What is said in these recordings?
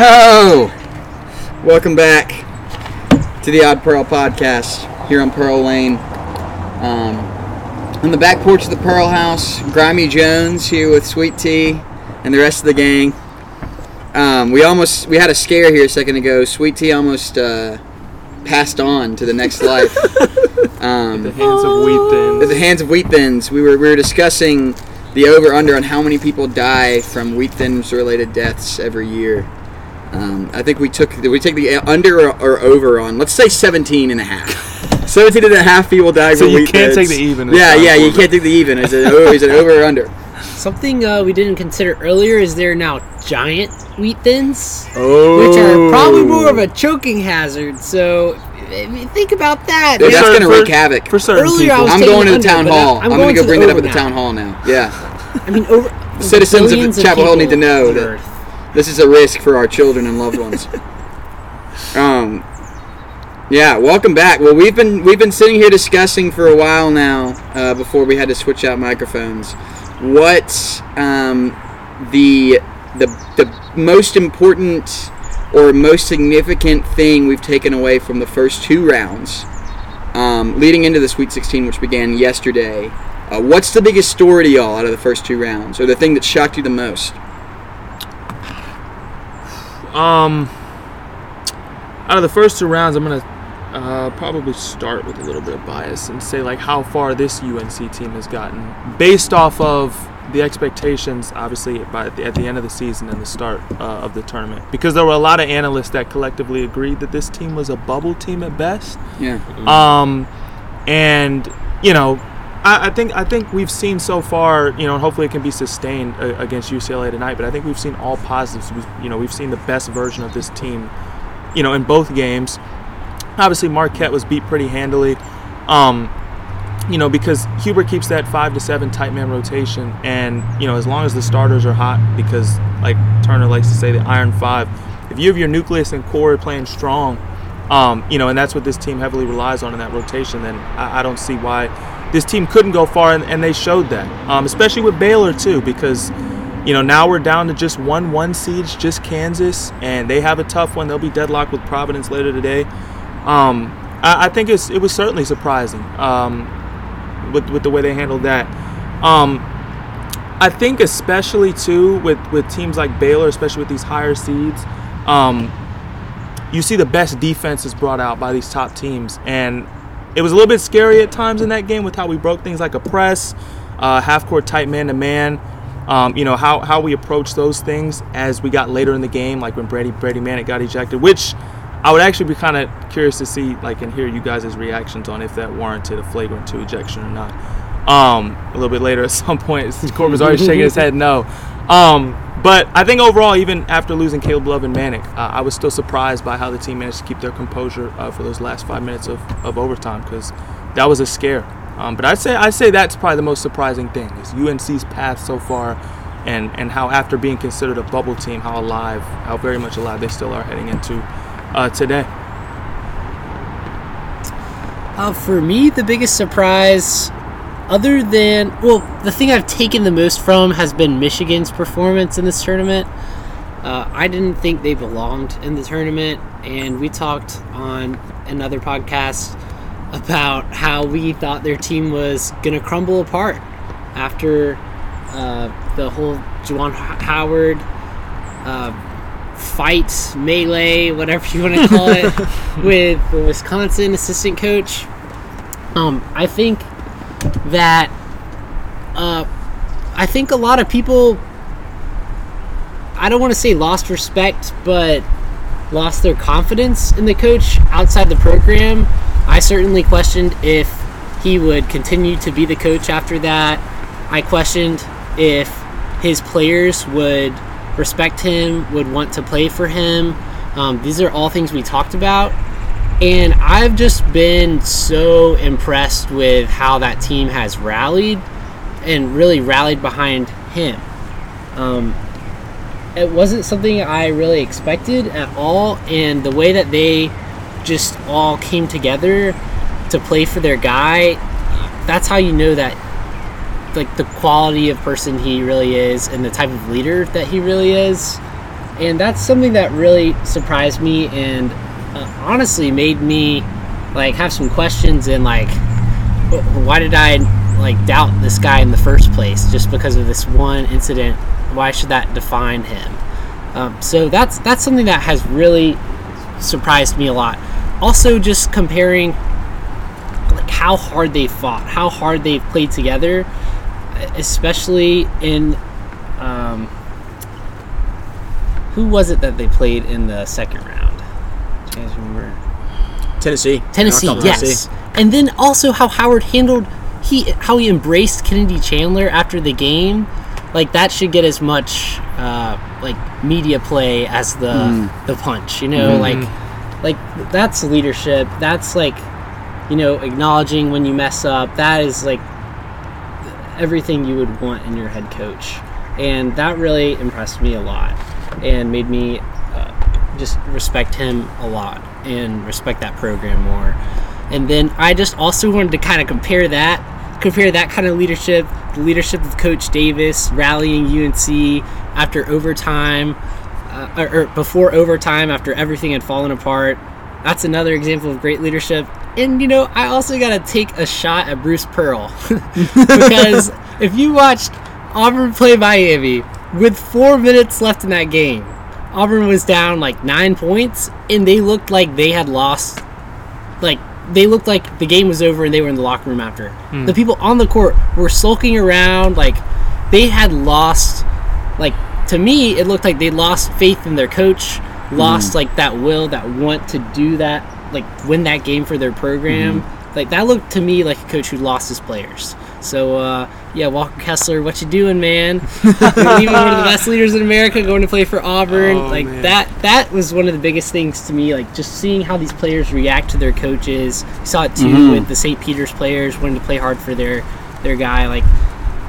Oh, welcome back to the Odd Pearl podcast here on Pearl Lane. Um, on the back porch of the Pearl House, Grimy Jones here with Sweet Tea and the rest of the gang. Um, we almost we had a scare here a second ago. Sweet Tea almost uh, passed on to the next life. Um, The hands of wheat thins. at the hands of wheat thins, we were we were discussing the over under on how many people die from wheat thins related deaths every year. Um, I think we took we take the under or, or over on let's say 17 and a half. 17 and a half people die So from you wheat can't take the even, Yeah, yeah, you can't take the even. Is it over, is it over or under? Something uh, we didn't consider earlier is there now giant wheat thins, Oh, which are probably more of a choking hazard. So I mean, think about that. Dude, that's gonna wreak havoc. For certain Earlier I people. was I'm going to the under, town hall. I'm I'm, going gonna go to bring the that up at the town hall now. Yeah, I mean, over Citizens of Chapel Hill need to know that- Earth. This is a risk for our children and loved ones. um, yeah, welcome back. Well, we've been we've been sitting here discussing for a while now. Uh, before we had to switch out microphones, what um, the the the most important or most significant thing we've taken away from the first two rounds, um, leading into the Sweet 16, which began yesterday. Uh, what's the biggest story to y'all out of the first two rounds, or the thing that shocked you the most? Um, out of the first two rounds, I'm gonna uh, probably start with a little bit of bias and say like how far this UNC team has gotten, based off of the expectations, obviously by the, at the end of the season and the start uh, of the tournament, because there were a lot of analysts that collectively agreed that this team was a bubble team at best. Yeah. Um, and you know, I, I think I think we've seen so far, you know, hopefully it can be sustained uh, against UCLA tonight. But I think we've seen all positives. We've, you know, we've seen the best version of this team, you know, in both games. Obviously, Marquette was beat pretty handily. Um, you know, because Hubert keeps that five to seven tight man rotation, and you know, as long as the starters are hot, because like Turner likes to say, the iron five. If you have your nucleus and core playing strong, um, you know, and that's what this team heavily relies on in that rotation, then I, I don't see why this team couldn't go far, and, and they showed that, um, especially with Baylor too, because you know now we're down to just one one seeds, just Kansas, and they have a tough one. They'll be deadlocked with Providence later today. Um, I, I think it was certainly surprising um, with with the way they handled that. Um, I think especially too with with teams like Baylor, especially with these higher seeds, um, you see the best defenses brought out by these top teams, and it was a little bit scary at times in that game with how we broke things like a press, uh, half court tight man to man. You know how, how we approach those things as we got later in the game, like when Brady Brady Manek got ejected, which I would actually be kind of curious to see, like, and hear you guys' reactions on if that warranted a flagrant two ejection or not. Um, a little bit later at some point, Corban's already shaking his head no. Um, but I think overall, even after losing Caleb Love and Manek, uh, I was still surprised by how the team managed to keep their composure uh, for those last five minutes of, of overtime because that was a scare. Um, but I'd say I'd say that's probably the most surprising thing is UNC's path so far, and and how after being considered a bubble team, how alive, how very much alive they still are heading into uh, today. Uh, for me, the biggest surprise, other than well, the thing I've taken the most from has been Michigan's performance in this tournament. Uh, I didn't think they belonged in the tournament, and we talked on another podcast about how we thought their team was gonna crumble apart after uh, the whole Juwan Howard uh, fight, melee, whatever you want to call it, with the Wisconsin assistant coach. Um, I think that uh, I think a lot of people I don't want to say lost respect, but lost their confidence in the coach outside the program. I certainly questioned if he would continue to be the coach after that. I questioned if his players would respect him, would want to play for him. Um, these are all things we talked about. And I've just been so impressed with how that team has rallied and really rallied behind him. Um, it wasn't something I really expected at all, and the way that they just all came together to play for their guy, that's how you know that like the quality of person he really is and the type of leader that he really is. and that's something that really surprised me and uh, honestly made me like have some questions and like why did I like doubt this guy in the first place just because of this one incident? Why should that define him? Um, so that's that's something that has really surprised me a lot. Also, just comparing like how hard they fought, how hard they've played together, especially in um, who was it that they played in the second round? Do you guys remember? Tennessee. Tennessee, yes. Tennessee. And then also how Howard handled he how he embraced Kennedy Chandler after the game. Like that should get as much uh, like media play as the the punch. You know, like like that's leadership. That's like you know acknowledging when you mess up. That is like everything you would want in your head coach, and that really impressed me a lot and made me uh, just respect him a lot and respect that program more. And then I just also wanted to kind of compare that, compare that kind of leadership, the leadership of Coach Davis rallying UNC after overtime, uh, or, or before overtime after everything had fallen apart. That's another example of great leadership. And you know, I also got to take a shot at Bruce Pearl because if you watched Auburn play Miami with four minutes left in that game, Auburn was down like nine points, and they looked like they had lost. Like they looked like the game was over, and they were in the locker room after. Hmm. The people on the court were sulking around, like they had lost. Like to me, it looked like they lost faith in their coach, hmm. lost like that will, that want to do that, like win that game for their program. Hmm. Like that looked to me like a coach who lost his players. So uh, yeah, Walker Kessler, what you doing, man? Even one of the best leaders in America going to play for Auburn. Oh, like man. that that was one of the biggest things to me. Like just seeing how these players react to their coaches. You saw it too mm-hmm. with the St. Peter's players wanting to play hard for their their guy. Like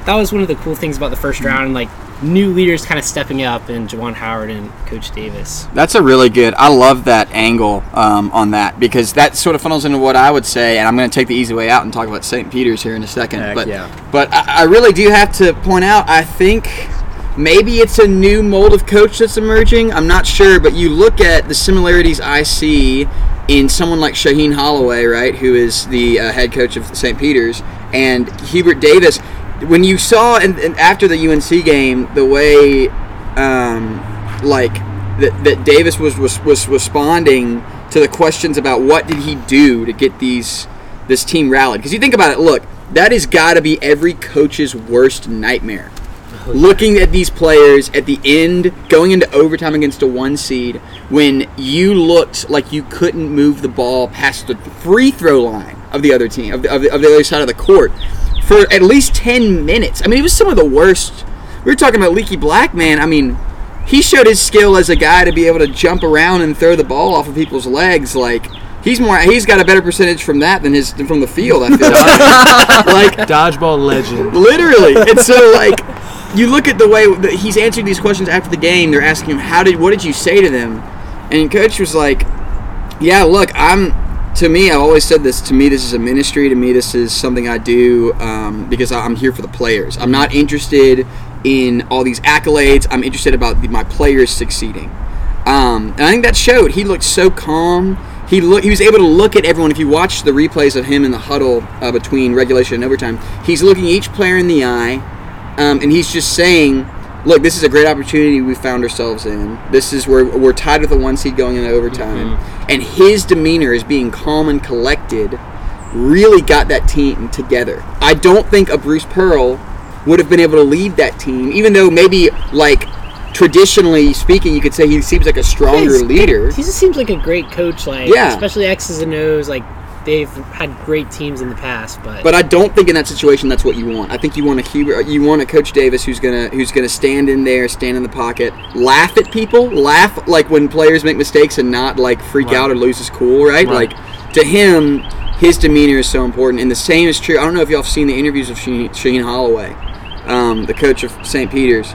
that was one of the cool things about the first mm-hmm. round. Like new leaders kind of stepping up, and Juwan Howard and Coach Davis. That's a really good. I love that angle um, on that because that sort of funnels into what I would say, and I'm going to take the easy way out and talk about St. Peter's here in a second. Heck but yeah. but I, I really do have to point out. I think maybe it's a new mold of coach that's emerging. I'm not sure, but you look at the similarities I see in someone like Shaheen Holloway, right, who is the uh, head coach of St. Peter's, and Hubert Davis. When you saw and, and after the UNC game, the way um, like that, that Davis was, was was responding to the questions about what did he do to get these this team rallied. Because you think about it, look, that has got to be every coach's worst nightmare. Looking at these players at the end, going into overtime against a one seed, when you looked like you couldn't move the ball past the free throw line of the other team, of the, of the, of the other side of the court, for at least 10 minutes. I mean, it was some of the worst. We were talking about Leaky Black, man. I mean, he showed his skill as a guy to be able to jump around and throw the ball off of people's legs. Like he's more, he's got a better percentage from that than his from the field. I feel like, like Dodgeball legend. literally. And so like you look at the way that he's answered these questions after the game. They're asking him, "How did? What did you say to them?" And coach was like, "Yeah, look, I'm." To me, I've always said this. To me, this is a ministry. To me, this is something I do um, because I'm here for the players. I'm not interested in all these accolades. I'm interested about the, my players succeeding. Um, and I think that showed. He looked so calm. He look. He was able to look at everyone. If you watch the replays of him in the huddle uh, between regulation and overtime, he's looking each player in the eye, um, and he's just saying, "Look, this is a great opportunity we found ourselves in. This is where we're tied with the one seed going into overtime." Mm-hmm. And his demeanor as being calm and collected really got that team together. I don't think a Bruce Pearl would have been able to lead that team, even though maybe like traditionally speaking, you could say he seems like a stronger He's- leader. He just seems like a great coach. Like Yeah. especially X's and O's. Like they've had great teams in the past, but But I don't think in that situation that's what you want. I think you want a Hubert, you want a Coach Davis who's gonna who's gonna stand in there, stand in the pocket, laugh at people, laugh like when players make mistakes and not like freak Right. out or lose his cool, right? Right. Like to him, his demeanor is so important, and the same is true. I don't know if y'all have seen the interviews of Shane, Shaheen Holloway, um, the coach of St. Peter's.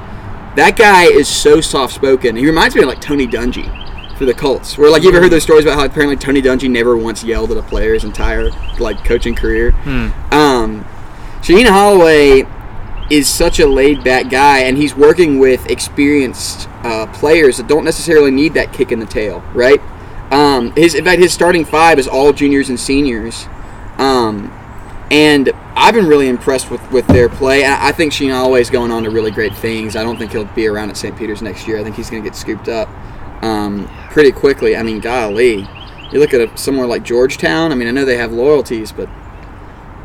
That guy is so soft spoken. He reminds me of like Tony Dungy for the Colts. Where like you ever heard those stories about how apparently Tony Dungy never once yelled at a player his entire like coaching career. Um, Shaheen Holloway is such a laid back guy, and he's working with experienced uh, players that don't necessarily need that kick in the tail, right? Um, his in fact, his starting five is all juniors and seniors, um, and I've been really impressed with, with their play. And I think Sheen Holloway's going on to really great things. I don't think he'll be around at St. Peter's next year. I think he's going to get scooped up um, pretty quickly. I mean, golly, you look at a, somewhere like Georgetown. I mean, I know they have loyalties, but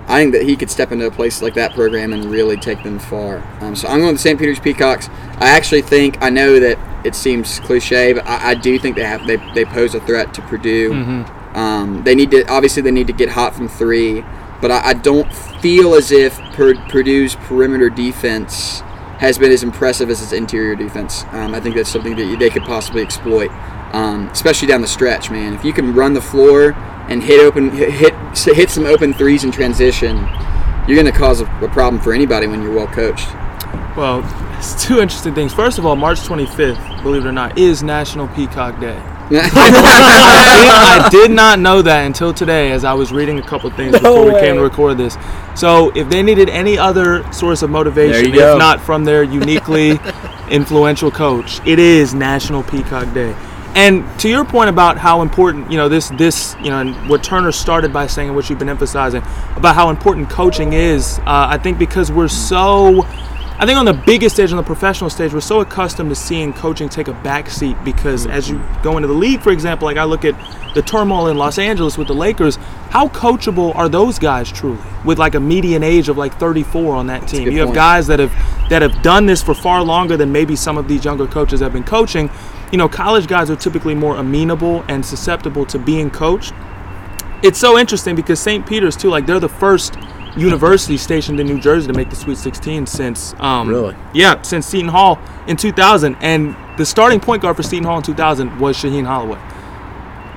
I think that he could step into a place like that program and really take them far. Um, so I'm going to St. Peter's Peacocks. I actually think I know that it seems cliche, but I, I do think they have they, they pose a threat to Purdue. Mm-hmm. Um, they need to obviously they need to get hot from three, but I, I don't feel as if Pur- Purdue's perimeter defense has been as impressive as its interior defense. Um, I think that's something that they could possibly exploit, um, especially down the stretch. Man, if you can run the floor and hit open hit hit, hit some open threes in transition, you're going to cause a, a problem for anybody when you're well coached. Well, it's two interesting things. First of all, March 25th, believe it or not, is National Peacock Day. I, did, I did not know that until today as I was reading a couple things before we came to record this. So, if they needed any other source of motivation, There you go. if not from their uniquely influential coach, it is National Peacock Day. And to your point about how important, you know, this this, you know, and what Turner started by saying, and what you've been emphasizing about how important coaching is, uh, I think because we're so I think on the biggest stage, on the professional stage, we're so accustomed to seeing coaching take a back seat because as you go into the league, for example, like I look at the turmoil in Los Angeles with the Lakers, how coachable are those guys truly? With like a median age of like 34 on that team, you have point. guys that have that have done this for far longer than maybe some of these younger coaches have been coaching. You know, college guys are typically more amenable and susceptible to being coached it's so interesting because St. Peter's too, like they're the first university stationed in New Jersey to make the Sweet 16 since um, Really? yeah since Seton Hall in 2000, and the starting point guard for Seton Hall in 2000 was Shaheen Holloway.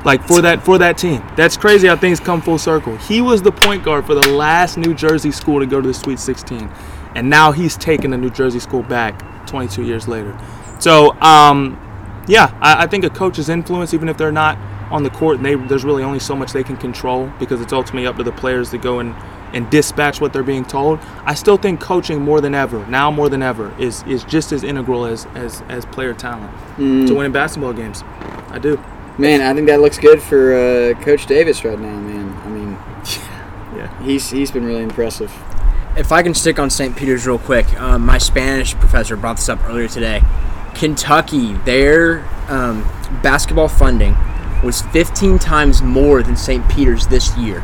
Like for that for that team, that's crazy how things come full circle. He was the point guard for the last New Jersey school to go to the Sweet 16, and now he's taking the New Jersey school back 22 years later. So um, yeah, I, I think a coach's influence, even if they're not on the court, and they, there's really only so much they can control because it's ultimately up to the players to go and, and dispatch what they're being told. I still think coaching more than ever, now more than ever, is, is just as integral as, as, as player talent to winning basketball games. I do. Man, I think that looks good for uh, Coach Davis right now, man. I mean, Yeah. he's he's been really impressive. If I can stick on St. Peter's real quick, um, my Spanish professor brought this up earlier today. Kentucky, their um, basketball funding was 15 times more than St. Peter's this year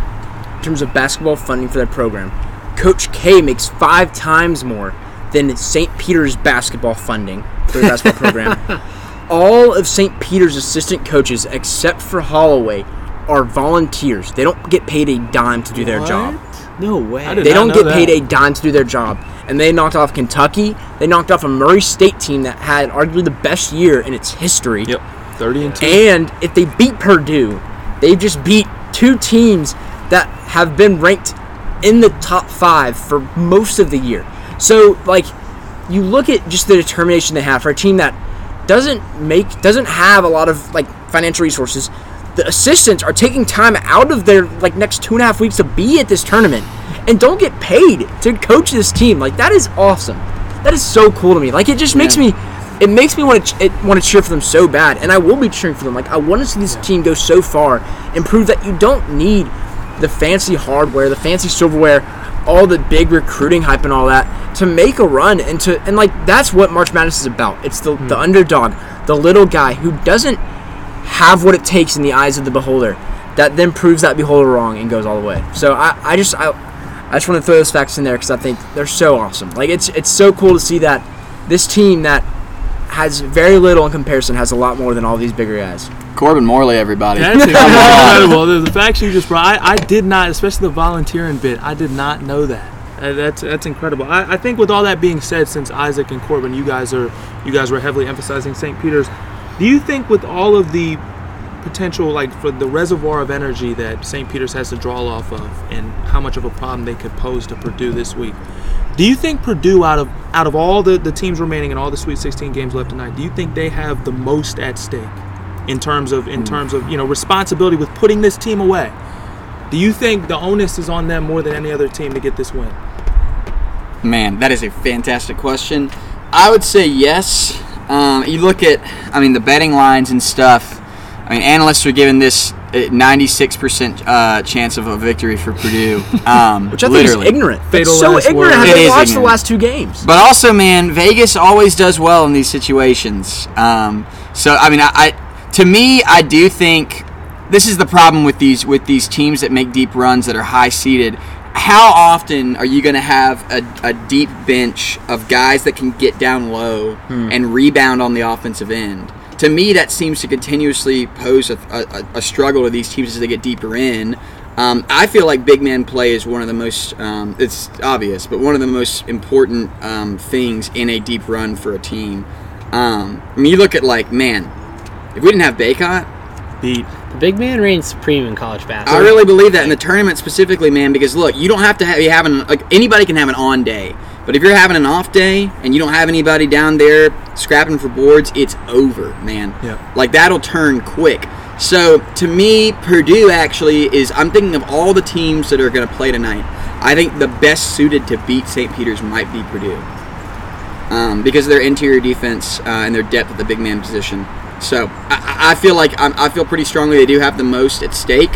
in terms of basketball funding for their program. Coach K makes five times more than St. Peter's basketball funding for the basketball program. All of St. Peter's assistant coaches, except for Holloway, are volunteers. They don't get paid a dime to do their job. No way. They don't get that. paid a dime to do their job. And they knocked off Kentucky. They knocked off a Murray State team that had arguably the best year in its history. Yep. 30 and 2. And if they beat Purdue, they've just beat two teams that have been ranked in the top five for most of the year. So, like, you look at just the determination they have for a team that doesn't make doesn't have a lot of like financial resources. The assistants are taking time out of their like next two and a half weeks to be at this tournament and don't get paid to coach this team. Like that is awesome. That is so cool to me. Like it just makes Yeah. me it makes me want to want to cheer for them so bad, and I will be cheering for them. Like I want to see this team go so far and prove that you don't need the fancy hardware, the fancy silverware, all the big recruiting hype and all that to make a run and to and like that's what March Madness is about. It's the the hmm. underdog, the little guy who doesn't have what it takes in the eyes of the beholder, that then proves that beholder wrong and goes all the way. So I, I just I, I just want to throw those facts in there because I think they're so awesome. Like it's it's so cool to see that this team that has very little in comparison has a lot more than all these bigger guys. Corban Morley, everybody. That's incredible. The, the facts you just brought, I, I did not, especially the volunteering bit, I did not know that. Uh, that's that's incredible. I, I think with all that being said, since Isaac and Corban, you guys are you guys were heavily emphasizing St. Peter's. Do you think with all of the potential, like for the reservoir of energy that St. Peter's has to draw off of, and how much of a problem they could pose to Purdue this week? Do you think Purdue, out of out of all the, the teams remaining and all the Sweet 16 games left tonight, do you think they have the most at stake in terms of in hmm. terms of you know responsibility with putting this team away? Do you think the onus is on them more than any other team to get this win? Man, that is a fantastic question. I would say yes. Um, you look at, I mean, the betting lines and stuff. I mean, analysts are giving this uh, 96% uh, chance of a victory for Purdue. Um, Which I think literally. is ignorant. Fatal That's so last ignorant. word. Have It they watched the last two games? But also, man, Vegas always does well in these situations. Um, so, I mean, I, I to me, I do think this is the problem with these with these teams that make deep runs that are high seeded. How often are you going to have a, a deep bench of guys that can get down low and rebound on the offensive end? To me, that seems to continuously pose a, a, a struggle to these teams as they get deeper in. Um, I feel like big man play is one of the most, um, it's obvious, but one of the most important um, things in a deep run for a team. Um, I mean, you look at, like, man, if we didn't have Bacot, Beat. The big man reigns supreme in college basketball. I really believe that in the tournament specifically, man, because look, you don't have to have, be having, like, anybody can have an on day. But if you're having an off day and you don't have anybody down there scrapping for boards, it's over, man. Yeah. Like that'll turn quick. So to me, Purdue actually is. I'm thinking of all the teams that are going to play tonight. I think the best suited to beat St. Peter's might be Purdue, um, because of their interior defense uh, and their depth at the big man position. So I, I feel like I'm, I feel pretty strongly they do have the most at stake,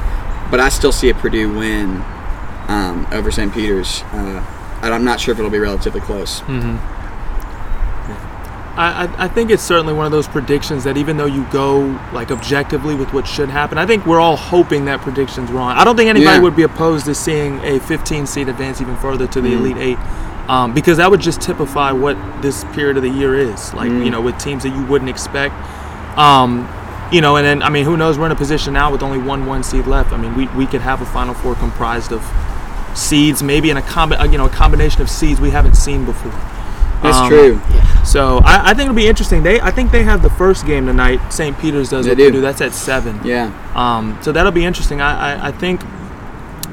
but I still see a Purdue win um, over St. Peter's, uh, and I'm not sure if it'll be relatively close. I, I, I think it's certainly one of those predictions that even though you go like objectively with what should happen, I think we're all hoping that prediction's wrong. I don't think anybody Yeah. would be opposed to seeing a 15 seed advance even further to the Mm-hmm. Elite Eight, um, because that would just typify what this period of the year is. Like Mm-hmm. you know, with teams that you wouldn't expect. Um, you know, and then I mean, who knows? We're in a position now with only one one seed left. I mean, we, we could have a Final Four comprised of seeds, maybe in a combi- uh, you know a combination of seeds we haven't seen before. That's Um, true. So I, I think it'll be interesting. They I think they have the first game tonight. St. Peter's does They with do. That's at seven. Yeah. Um, so that'll be interesting. I I, I think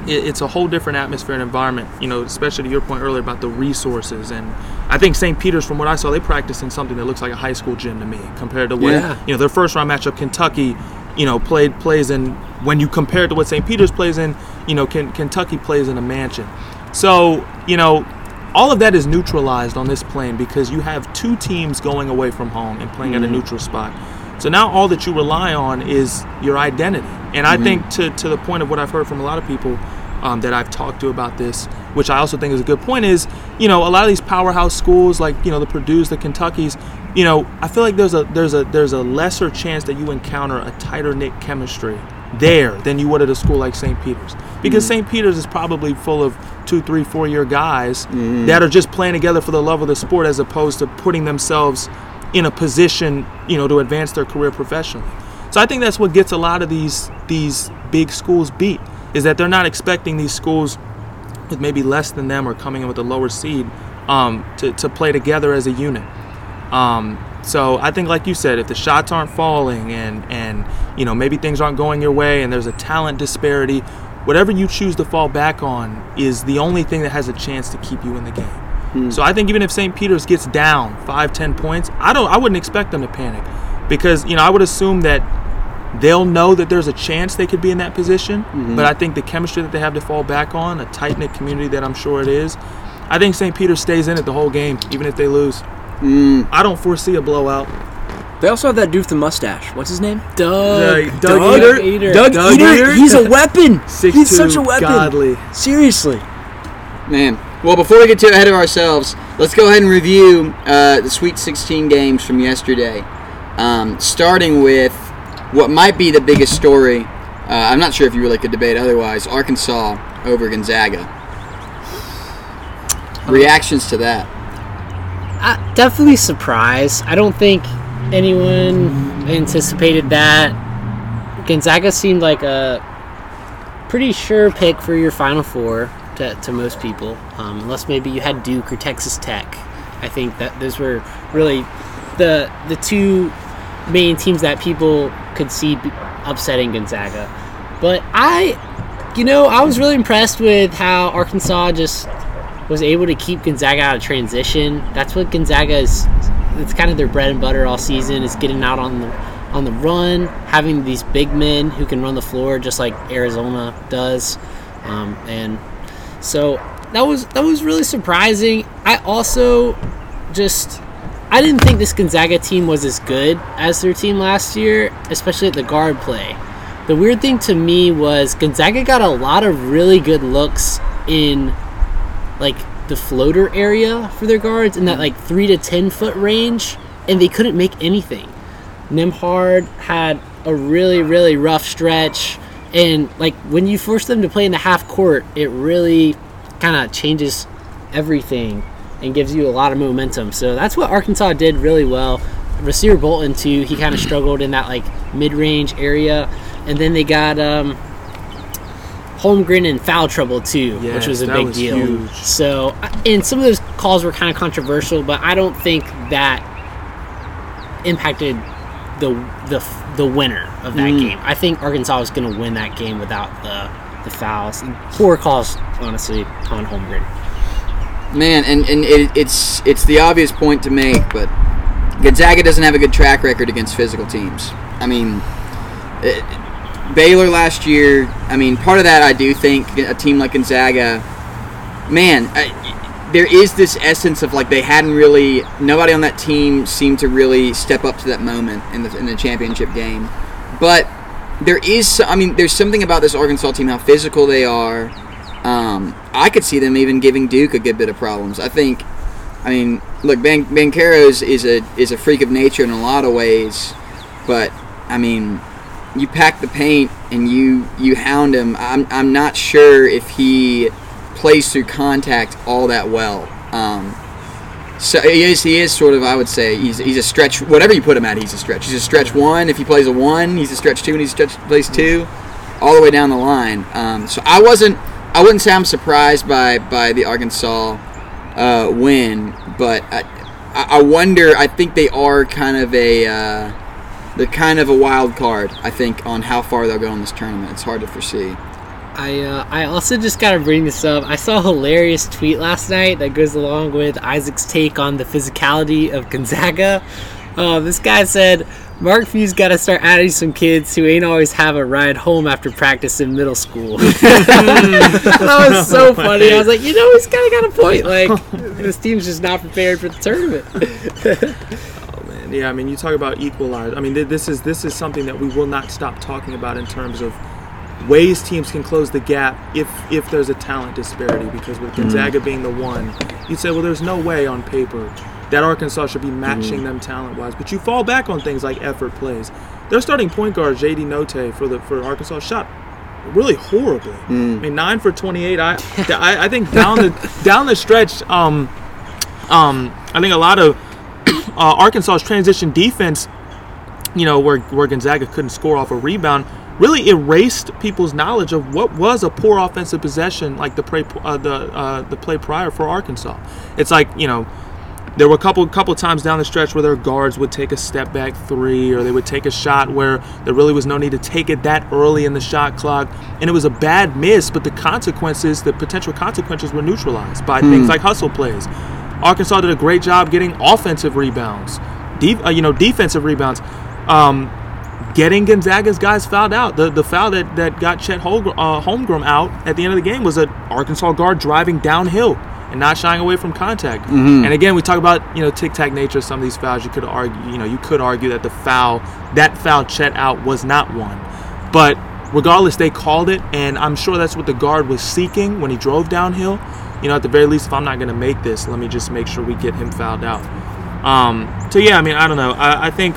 it, it's a whole different atmosphere and environment. You know, especially to your point earlier about the resources and I think St. Peter's, from what I saw, they practice in something that looks like a high school gym to me compared to what Yeah. you know their first round matchup. Kentucky, you know, played plays in when you compare it to what St. Peter's plays in. You know, Ken, Kentucky plays in a mansion. So you know, all of that is neutralized on this plane because you have two teams going away from home and playing at a mm-hmm. neutral spot. So now all that you rely on is your identity. And I mm-hmm. think to, to the point of what I've heard from a lot of people um, that I've talked to about this, which I also think is a good point, is you know a lot of these powerhouse schools like you know the Purdue's, the Kentuckies, you know I feel like there's a there's a there's a lesser chance that you encounter a tighter knit chemistry there than you would at a school like St. Peter's because mm-hmm. St. Peter's is probably full of two, three, four year guys mm-hmm. that are just playing together for the love of the sport as opposed to putting themselves in a position, you know, to advance their career professionally. So I think that's what gets a lot of these these big schools beat is that they're not expecting these schools with maybe less than them or coming in with a lower seed um, to, to play together as a unit. Um, so I think, like you said, if the shots aren't falling and and you know maybe things aren't going your way and there's a talent disparity, whatever you choose to fall back on is the only thing that has a chance to keep you in the game. Hmm. So I think even if St. Peter's gets down five, ten points, I don't, I wouldn't expect them to panic, because you know I would assume that they'll know that there's a chance they could be in that position. Mm-hmm. But I think the chemistry that they have to fall back on, a tight knit community that I'm sure it is, I think St. Peter stays in it the whole game, even if they lose. Hmm. I don't foresee a blowout. They also have that dude with the mustache. What's his name? Doug, Doug- Doug Edert? Edert. Doug, Doug Edert. Edert? He's a weapon. Six He's such a weapon. Godly. Seriously. Man. Well, before we get too ahead of ourselves, let's go ahead and review uh, the Sweet 16 games from yesterday. Um, starting with what might be the biggest story. Uh, I'm not sure if you really could debate otherwise. Arkansas over Gonzaga. Reactions to that? Definitely surprised. I don't think anyone anticipated that. Gonzaga seemed like a pretty sure pick for your Final Four to, to most people, um, unless maybe you had Duke or Texas Tech. I think that those were really the the two main teams that people could see upsetting Gonzaga. But I, you know, I was really impressed with how Arkansas just was able to keep Gonzaga out of transition. That's what Gonzaga is. It's kind of their bread and butter all season is getting out on the on the run, having these big men who can run the floor just like Arizona does, um, and so that was that was really surprising. I also just I didn't think this Gonzaga team was as good as their team last year, especially at the guard play. The weird thing to me was Gonzaga got a lot of really good looks in like the floater area for their guards in that mm-hmm. like three to ten foot range, and they couldn't make anything. Nembhard had a really really rough stretch, and like when you force them to play in the half court, it really kind of changes everything and gives you a lot of momentum. So that's what Arkansas did really well. Rasir Bolton too, he kind of struggled in that like mid-range area, and then they got um, Holmgren in foul trouble too, which was a big was deal. huge. So, and some of those calls were kind of controversial, but I don't think that impacted the the the winner of that mm. game. I think Arkansas was going to win that game without the the fouls. And poor calls, honestly, on Holmgren. Man, and, and it, it's it's the obvious point to make, but Gonzaga doesn't have a good track record against physical teams. I mean, it, Baylor last year. I mean, part of that I do think a team like Gonzaga, man, I, there is this essence of like they hadn't really nobody on that team seemed to really step up to that moment in the in the championship game, but there is, I mean there's something about this Arkansas team how physical they are. Um, I could see them even giving Duke a good bit of problems. I think. I mean, look, Ban- Bancheros is a is a freak of nature in a lot of ways, but I mean, you pack the paint and you you hound him. I'm I'm not sure if he plays through contact all that well. Um, so he is he is sort of I would say he's he's a stretch whatever you put him at he's a stretch. He's a stretch one if he plays a one. He's a stretch two and he's a stretch plays two, all the way down the line. Um, so I wasn't I wouldn't say I'm surprised by by the Arkansas uh, win, but I, I wonder. I think they are kind of a uh, they're kind of a wild card. I think on how far they'll go in this tournament. It's hard to foresee. I uh, I also just gotta bring this up. I saw a hilarious tweet last night that goes along with Isaac's take on the physicality of Gonzaga. Uh, this guy said Mark Few's got to start adding some kids who ain't always have a ride home after practice in middle school. that was so funny. I was like, you know, he's kind of got a point. Like this team's just not prepared for the tournament. And yeah, I mean, you talk about equalize. I mean, th- this is this is something that we will not stop talking about in terms of ways teams can close the gap if if there's a talent disparity. Because with Gonzaga being the one, you'd say, well, there's no way on paper that Arkansas should be matching them talent wise. But you fall back on things like effort plays. Their starting point guard JD Notae for the for Arkansas shot really horribly. I mean, nine for 28. I I, I think down the down the stretch. Um, um, I think a lot of uh, Arkansas's transition defense, you know, where, where Gonzaga couldn't score off a rebound, really erased people's knowledge of what was a poor offensive possession, like the play, uh, the uh, the play prior for Arkansas. It's like you know, there were a couple couple times down the stretch where their guards would take a step back three, or they would take a shot where there really was no need to take it that early in the shot clock, and it was a bad miss, but the consequences, the potential consequences, were neutralized by things like hustle plays. Arkansas did a great job getting offensive rebounds, de- uh, you know, defensive rebounds, um, getting Gonzaga's guys fouled out. The the foul that, that got Chet Holgr- uh, Holmgren out at the end of the game was an Arkansas guard driving downhill and not shying away from contact. And again, we talk about you know tic tac nature of some of these fouls. You could argue, you know, you could argue that the foul that foul Chet out was not one, but regardless, they called it, and I'm sure that's what the guard was seeking when he drove downhill. You know, at the very least, if I'm not going to make this, let me just make sure we get him fouled out. Um, so yeah, I mean, I don't know. I, I think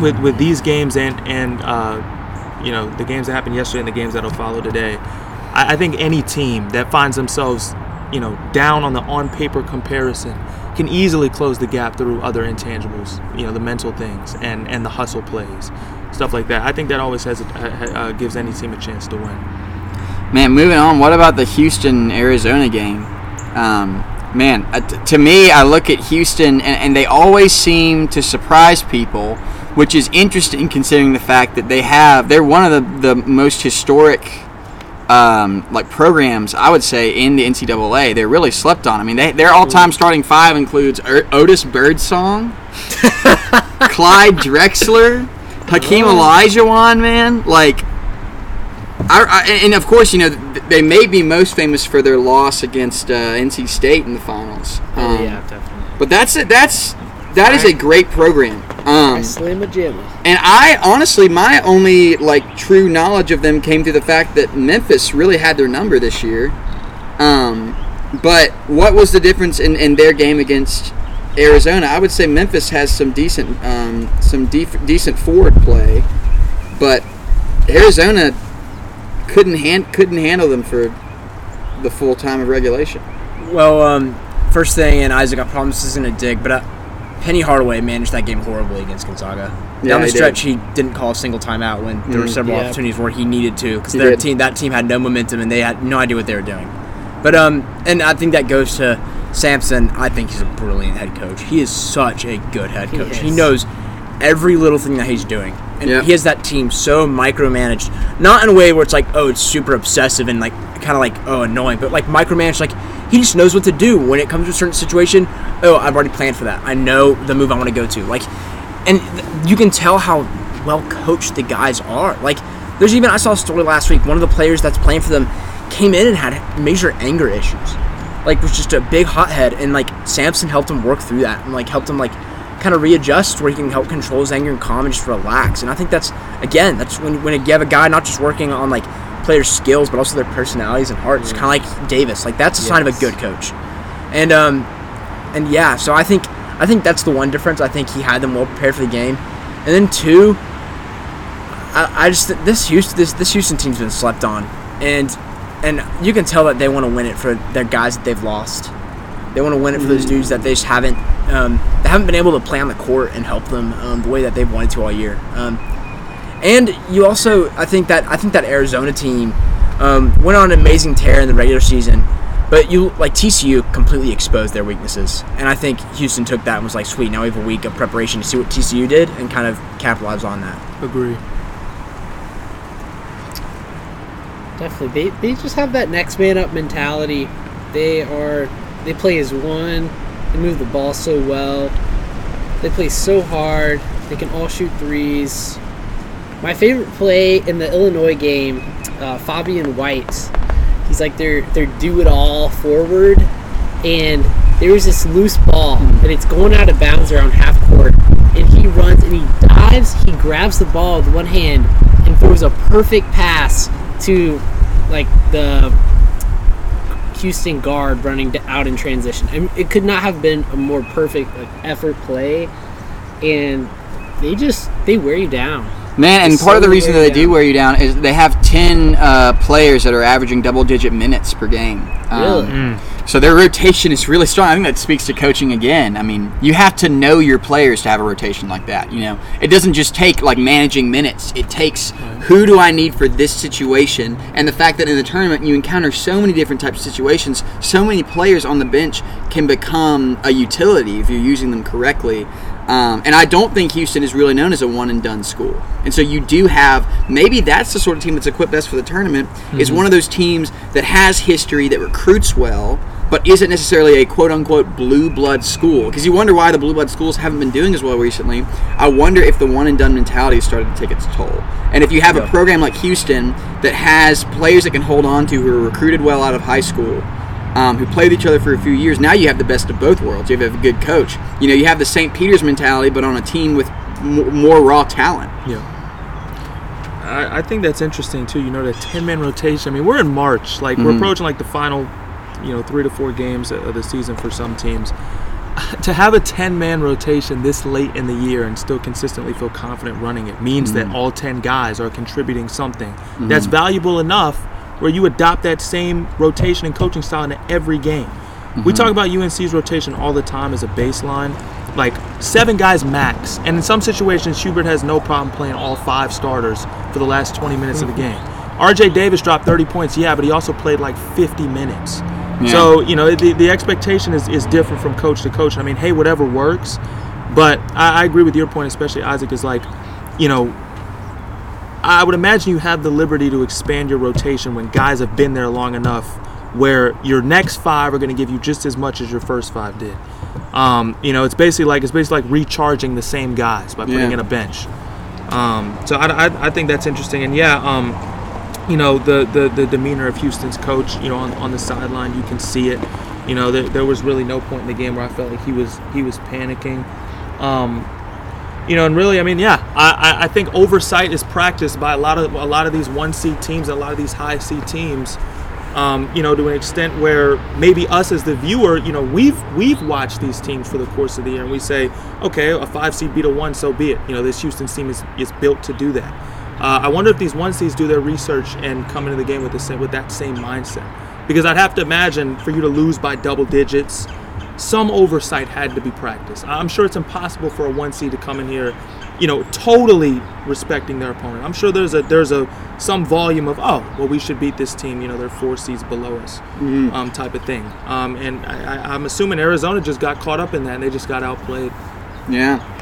with with these games and and uh, you know the games that happened yesterday and the games that'll follow today, I, I think any team that finds themselves you know down on the on paper comparison can easily close the gap through other intangibles. You know, the mental things and and the hustle plays, stuff like that. I think that always has a, uh, gives any team a chance to win. Man, moving on. What about the Houston Arizona game? Um, man, uh, t- to me, I look at Houston, and, and they always seem to surprise people, which is interesting considering the fact that they have they're one of the, the most historic um, like programs I would say in the NCAA. They're really slept on. I mean, they, their all-time starting five includes er- Otis Birdsong, Clyde Drexler, Hakeem Olajuwon. Man, like I, I, and of course, you know they may be most famous for their loss against uh, NC State in the finals. Oh Um, yeah, definitely. But that's it. That's that is a great program. Um, I slam a jammer. and I honestly, my only like true knowledge of them came through the fact that Memphis really had their number this year. Um, but what was the difference in, in their game against Arizona? I would say Memphis has some decent um, some def- decent forward play, but Arizona couldn't hand couldn't handle them for the full time of regulation. Well, um, first thing, and Isaac, I promise this isn't a dig, but uh, Penny Hardaway managed that game horribly against Gonzaga. Yeah, Down the he did. stretch, he didn't call a single timeout when there were Mhm. several Yeah. opportunities where he needed to, because their did. team, that team had no momentum and they had no idea what they were doing. But um, and I think that goes to Sampson. I think he's a brilliant head coach. He is such a good head coach. He, is. knows every little thing that he's doing, and Yeah. he has that team so micromanaged. Not in a way where it's like, oh, it's super obsessive and like kind of like oh annoying, but like micromanaged. Like he just knows what to do when it comes to a certain situation. Oh, I've already planned for that. I know the move I want to go to. Like, and th- you can tell how well coached the guys are. Like, there's even I saw a story last week. One of the players that's playing for them came in and had major anger issues. Like, was just a big hothead, and like Sampson helped him work through that and like helped him like kind of readjust where he can help control his anger and calm and just relax. And I think that's again, that's when when you have a guy not just working on like players' skills but also their personalities and hearts, kind of like Davis. Like that's a sign of a good coach. And um, and yeah, so I think I think that's the one difference. I think he had them well prepared for the game, and then two, I, I just this Houston this this Houston team's been slept on, and and you can tell that they want to win it for their guys that they've lost. They want to win it for those dudes that they just haven't um, they haven't been able to play on the court and help them um, the way that they've wanted to all year. Um, and you also, I think that I think that Arizona team um, went on an amazing tear in the regular season, but you like TCU completely exposed their weaknesses, and I think Houston took that and was like, "Sweet, now we have a week of preparation to see what TCU did and kind of capitalize on that." Agree. Definitely, they, they just have that next man up mentality. They are they play as one. They move the ball so well. They play so hard. They can all shoot threes. My favorite play in the Illinois game, uh, Fabian White. He's like their their do it all forward, and there was this loose ball, and it's going out of bounds around half court, and he runs and he dives. He grabs the ball with one hand and throws a perfect pass to like the Houston guard running out in transition. Mean, it could not have been a more perfect like, effort play, and they just they wear you down. Man, and Just part of the reason that they you do wear you down is they have 10 uh, players that are averaging double digit minutes per game. Um, Really? So their rotation is really strong. I think that speaks to coaching again. I mean, you have to know your players to have a rotation like that. You know, it doesn't just take like managing minutes. It takes who do I need for this situation, and the fact that in the tournament you encounter so many different types of situations. So many players on the bench can become a utility if you're using them correctly. Um, and I don't think Houston is really known as a one and done school. And so you do have maybe that's the sort of team that's equipped best for the tournament. Is one of those teams that has history that recruits well, but isn't necessarily a quote unquote blue blood school. Because you wonder why the blue blood schools haven't been doing as well recently. I wonder if the one and done mentality has started to take its toll. And if you have a program like Houston that has players that can hold on to who are recruited well out of high school, um, who played each other for a few years. Now you have the best of both worlds. You have a good coach. You know, you have the St. Peter's mentality, but on a team with m- more raw talent. Yeah. I, I think that's interesting too. You know, the ten man rotation. I mean, we're in March. Like we're Mhm. approaching like the final, you know, three to four games of the season for some teams. To have a ten man rotation this late in the year and still consistently feel confident running it means that all ten guys are contributing something that's valuable enough where you adopt that same rotation and coaching style into every game. We mm-hmm. talk about UNC's rotation all the time as a baseline, like seven guys max. And in some situations, Hubert has no problem playing all five starters for the last 20 minutes of the mm-hmm. game. RJ Davis dropped 30 points, yeah, but he also played like 50 minutes. Yeah. So, you know, the, the expectation is, is different from coach to coach. I mean, hey, whatever works. But I, I agree with your point, especially Isaac, is like, you know, I would imagine you have the liberty to expand your rotation when guys have been there long enough where your next five are going to give you just as much as your first five did. Um, you know, it's basically like it's basically like recharging the same guys by putting Yeah. in a bench. Um, so I, I, I think that's interesting, and yeah, um, you know the, the the demeanor of Houston's coach, you know, on, on the sideline, you can see it. You know, there, there was really no point in the game where I felt like he was he was panicking. Um, you know, and really, I mean, yeah, I, I, think oversight is practiced by a lot of a lot of these one seed teams and a lot of these high seed teams. Um, you know, to an extent where maybe us as the viewer, you know, we've we've watched these teams for the course of the year, and we say, okay, a five seed beat a one, so be it. You know, this Houston team is, is built to do that. Uh, I wonder if these one seeds do their research and come into the game with the same with that same mindset, because I'd have to imagine for you to lose by double digits, some oversight had to be practiced. I'm sure it's impossible for a one seed to come in here, you know, totally respecting their opponent. I'm sure there's a there's a some volume of oh well we should beat this team, you know, they're four seeds below us, um, type of thing. Um, and I, I, I'm assuming Arizona just got caught up in that and they just got outplayed. Yeah.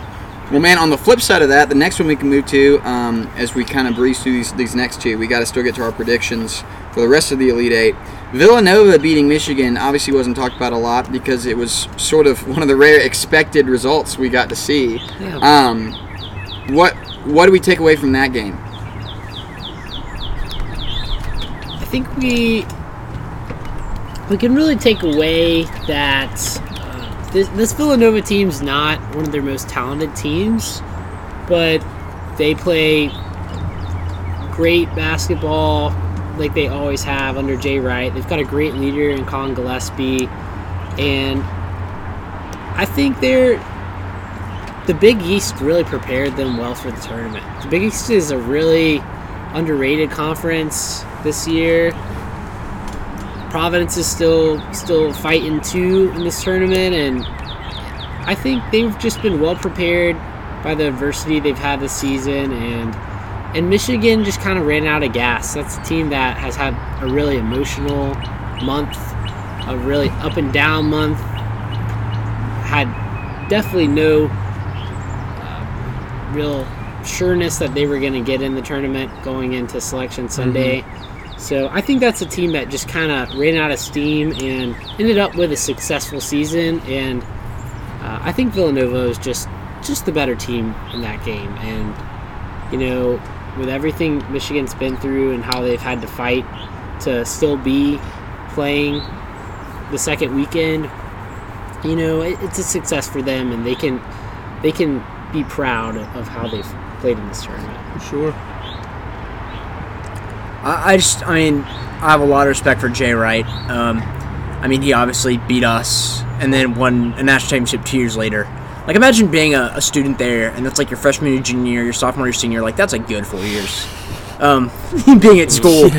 Well, man, on the flip side of that, the next one we can move to, um, as we kind of breeze through these, these next two, we got to still get to our predictions for the rest of the Elite Eight. Villanova beating Michigan obviously wasn't talked about a lot because it was sort of one of the rare expected results we got to see. Yeah. Um, what what do we take away from that game? I think we we can really take away that uh, this, this Villanova team's not one of their most talented teams, but they play great basketball like they always have under Jay Wright. They've got a great leader in Collin Gillespie, and I think they're the Big East really prepared them well for the tournament. The Big East is a really underrated conference this year. Providence is still still fighting too in this tournament, and I think they've just been well prepared by the adversity they've had this season, and and Michigan just kind of ran out of gas. That's a team that has had a really emotional month, a really up and down month. Had definitely no uh, real sureness that they were going to get in the tournament going into Selection Sunday. So I think that's a team that just kind of ran out of steam and ended up with a successful season. And uh, I think Villanova is just just the better team in that game. And you know, with everything Michigan's been through and how they've had to fight to still be playing the second weekend, you know, it, it's a success for them, and they can they can be proud of how they've played in this tournament. Sure. I, I just, I mean, I have a lot of respect for Jay Wright. Um, I mean, he obviously beat us and then won a national championship two years later. Like, imagine being a, a student there, and that's like your freshman year, junior your sophomore your senior. Like, that's a good four years. Um, being at school.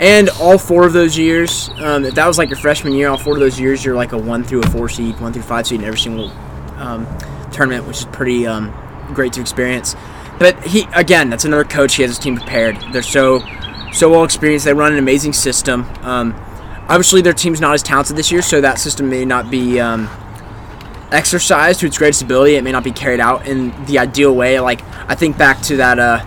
And all four of those years, um, if that was like your freshman year, all four of those years, you're like a one through a four seed, one through five seed in every single um, tournament, which is pretty um, great to experience. But he, again, that's another coach. He has his team prepared. They're so, so well experienced. They run an amazing system. Um, obviously, their team's not as talented this year, so that system may not be um, exercised to its greatest ability. It may not be carried out in the ideal way. Like I think back to that. Uh,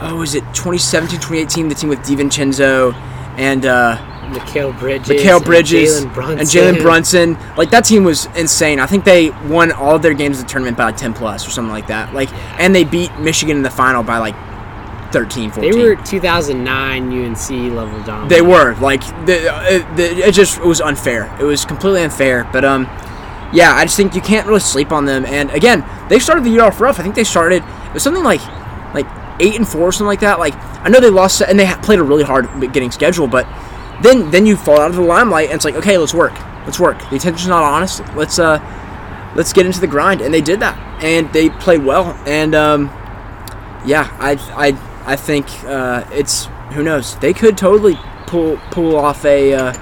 oh, is it 2017, 2018? The team with DiVincenzo and. Uh, Mikal Bridges, Mikal Bridges and Jalen Brunson. Brunson. Like that team was insane. I think they won all of their games in the tournament by like 10 plus or something like that. Like and they beat Michigan in the final by like 13, 14. They were 2009 UNC level dominant. They were like the, uh, the it just it was unfair. It was completely unfair. But um, yeah, I just think you can't really sleep on them. And again, they started the year off rough. I think they started it was something like like eight and four or something like that. Like I know they lost and they played a really hard getting schedule, but then then you fall out of the limelight and it's like okay, let's work, let's work. The attention's not on us. Let's uh let's get into the grind, and they did that, and they played well. And um, yeah, I I I think uh, it's who knows they could totally pull pull off a uh,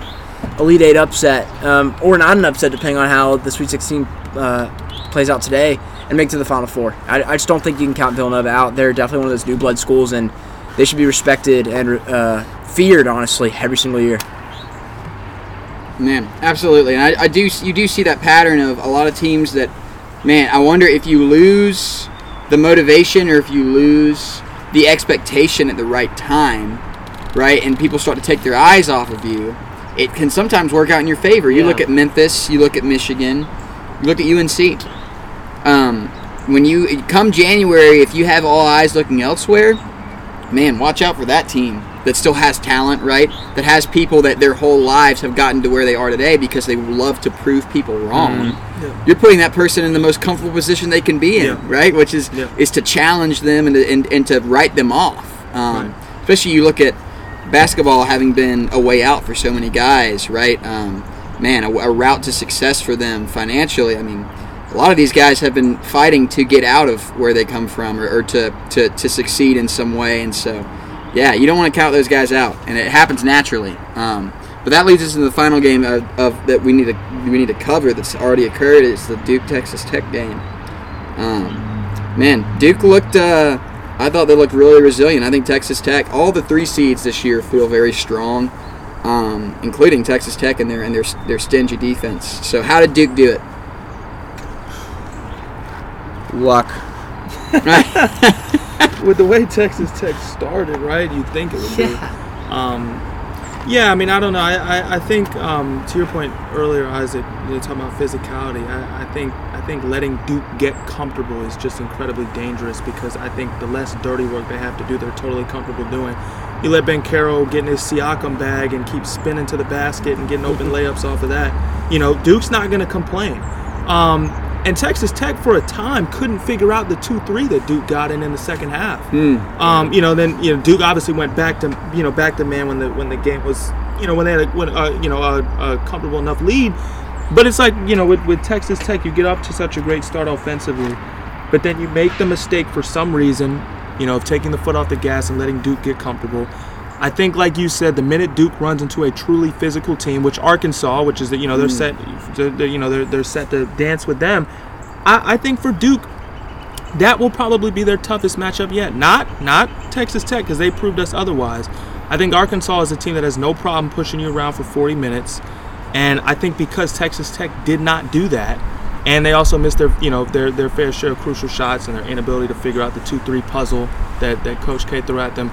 elite eight upset um, or not an upset depending on how the Sweet 16 uh, plays out today and make to the Final Four. I, I just don't think you can count Villanova out. They're definitely one of those new blood schools, and they should be respected and uh, feared honestly every single year. Man, absolutely. And I, I do you do see that pattern of a lot of teams that man, I wonder if you lose the motivation or if you lose the expectation at the right time, right? And people start to take their eyes off of you, it can sometimes work out in your favor. You Yeah. look at Memphis, you look at Michigan, you look at UNC. Um, when you come January, if you have all eyes looking elsewhere, man, watch out for that team. that still has talent, right? That has people that their whole lives have gotten to where they are today because they love to prove people wrong. Yeah. You're putting that person in the most comfortable position they can be in, Yeah. right? Which is Yeah. is to challenge them and to, and, and to write them off. Um, Right. Especially you look at basketball having been a way out for so many guys, right? Um, man, a, a route to success for them financially. I mean, a lot of these guys have been fighting to get out of where they come from or, or to, to, to succeed in some way. And so, yeah, you don't want to count those guys out, and it happens naturally. Um, but that leads us into the final game of, of that we need to we need to cover that's already occurred. It's the Duke Texas Tech game. Um, man, Duke looked. Uh, I thought they looked really resilient. I think Texas Tech, all the three seeds this year feel very strong, um, including Texas Tech and their and their their stingy defense. So how did Duke do it? Luck. with the way Texas Tech started, right? You'd think it would be. Um, yeah, I mean, I don't know. I, I, I think um, to your point earlier, Isaac, you were talking about physicality. I, I think I think letting Duke get comfortable is just incredibly dangerous because I think the less dirty work they have to do, they're totally comfortable doing. You let Banchero get in his Siakam bag and keep spinning to the basket and getting open layups off of that. You know, Duke's not going to complain. Um, and Texas Tech, for a time, couldn't figure out the two-three that Duke got in in the second half. Um, you know, then you know Duke obviously went back to you know back to man when the when the game was you know when they had a, when, uh, you know a, a comfortable enough lead. But it's like you know with, with Texas Tech, you get up to such a great start offensively, but then you make the mistake for some reason, you know, of taking the foot off the gas and letting Duke get comfortable. I think, like you said, the minute Duke runs into a truly physical team, which Arkansas, which is that you know they're hmm. set, they're, you know they're, they're set to dance with them. I, I think for Duke, that will probably be their toughest matchup yet. Not not Texas Tech because they proved us otherwise. I think Arkansas is a team that has no problem pushing you around for 40 minutes, and I think because Texas Tech did not do that, and they also missed their you know their their fair share of crucial shots and their inability to figure out the two-three puzzle that that Coach K threw at them.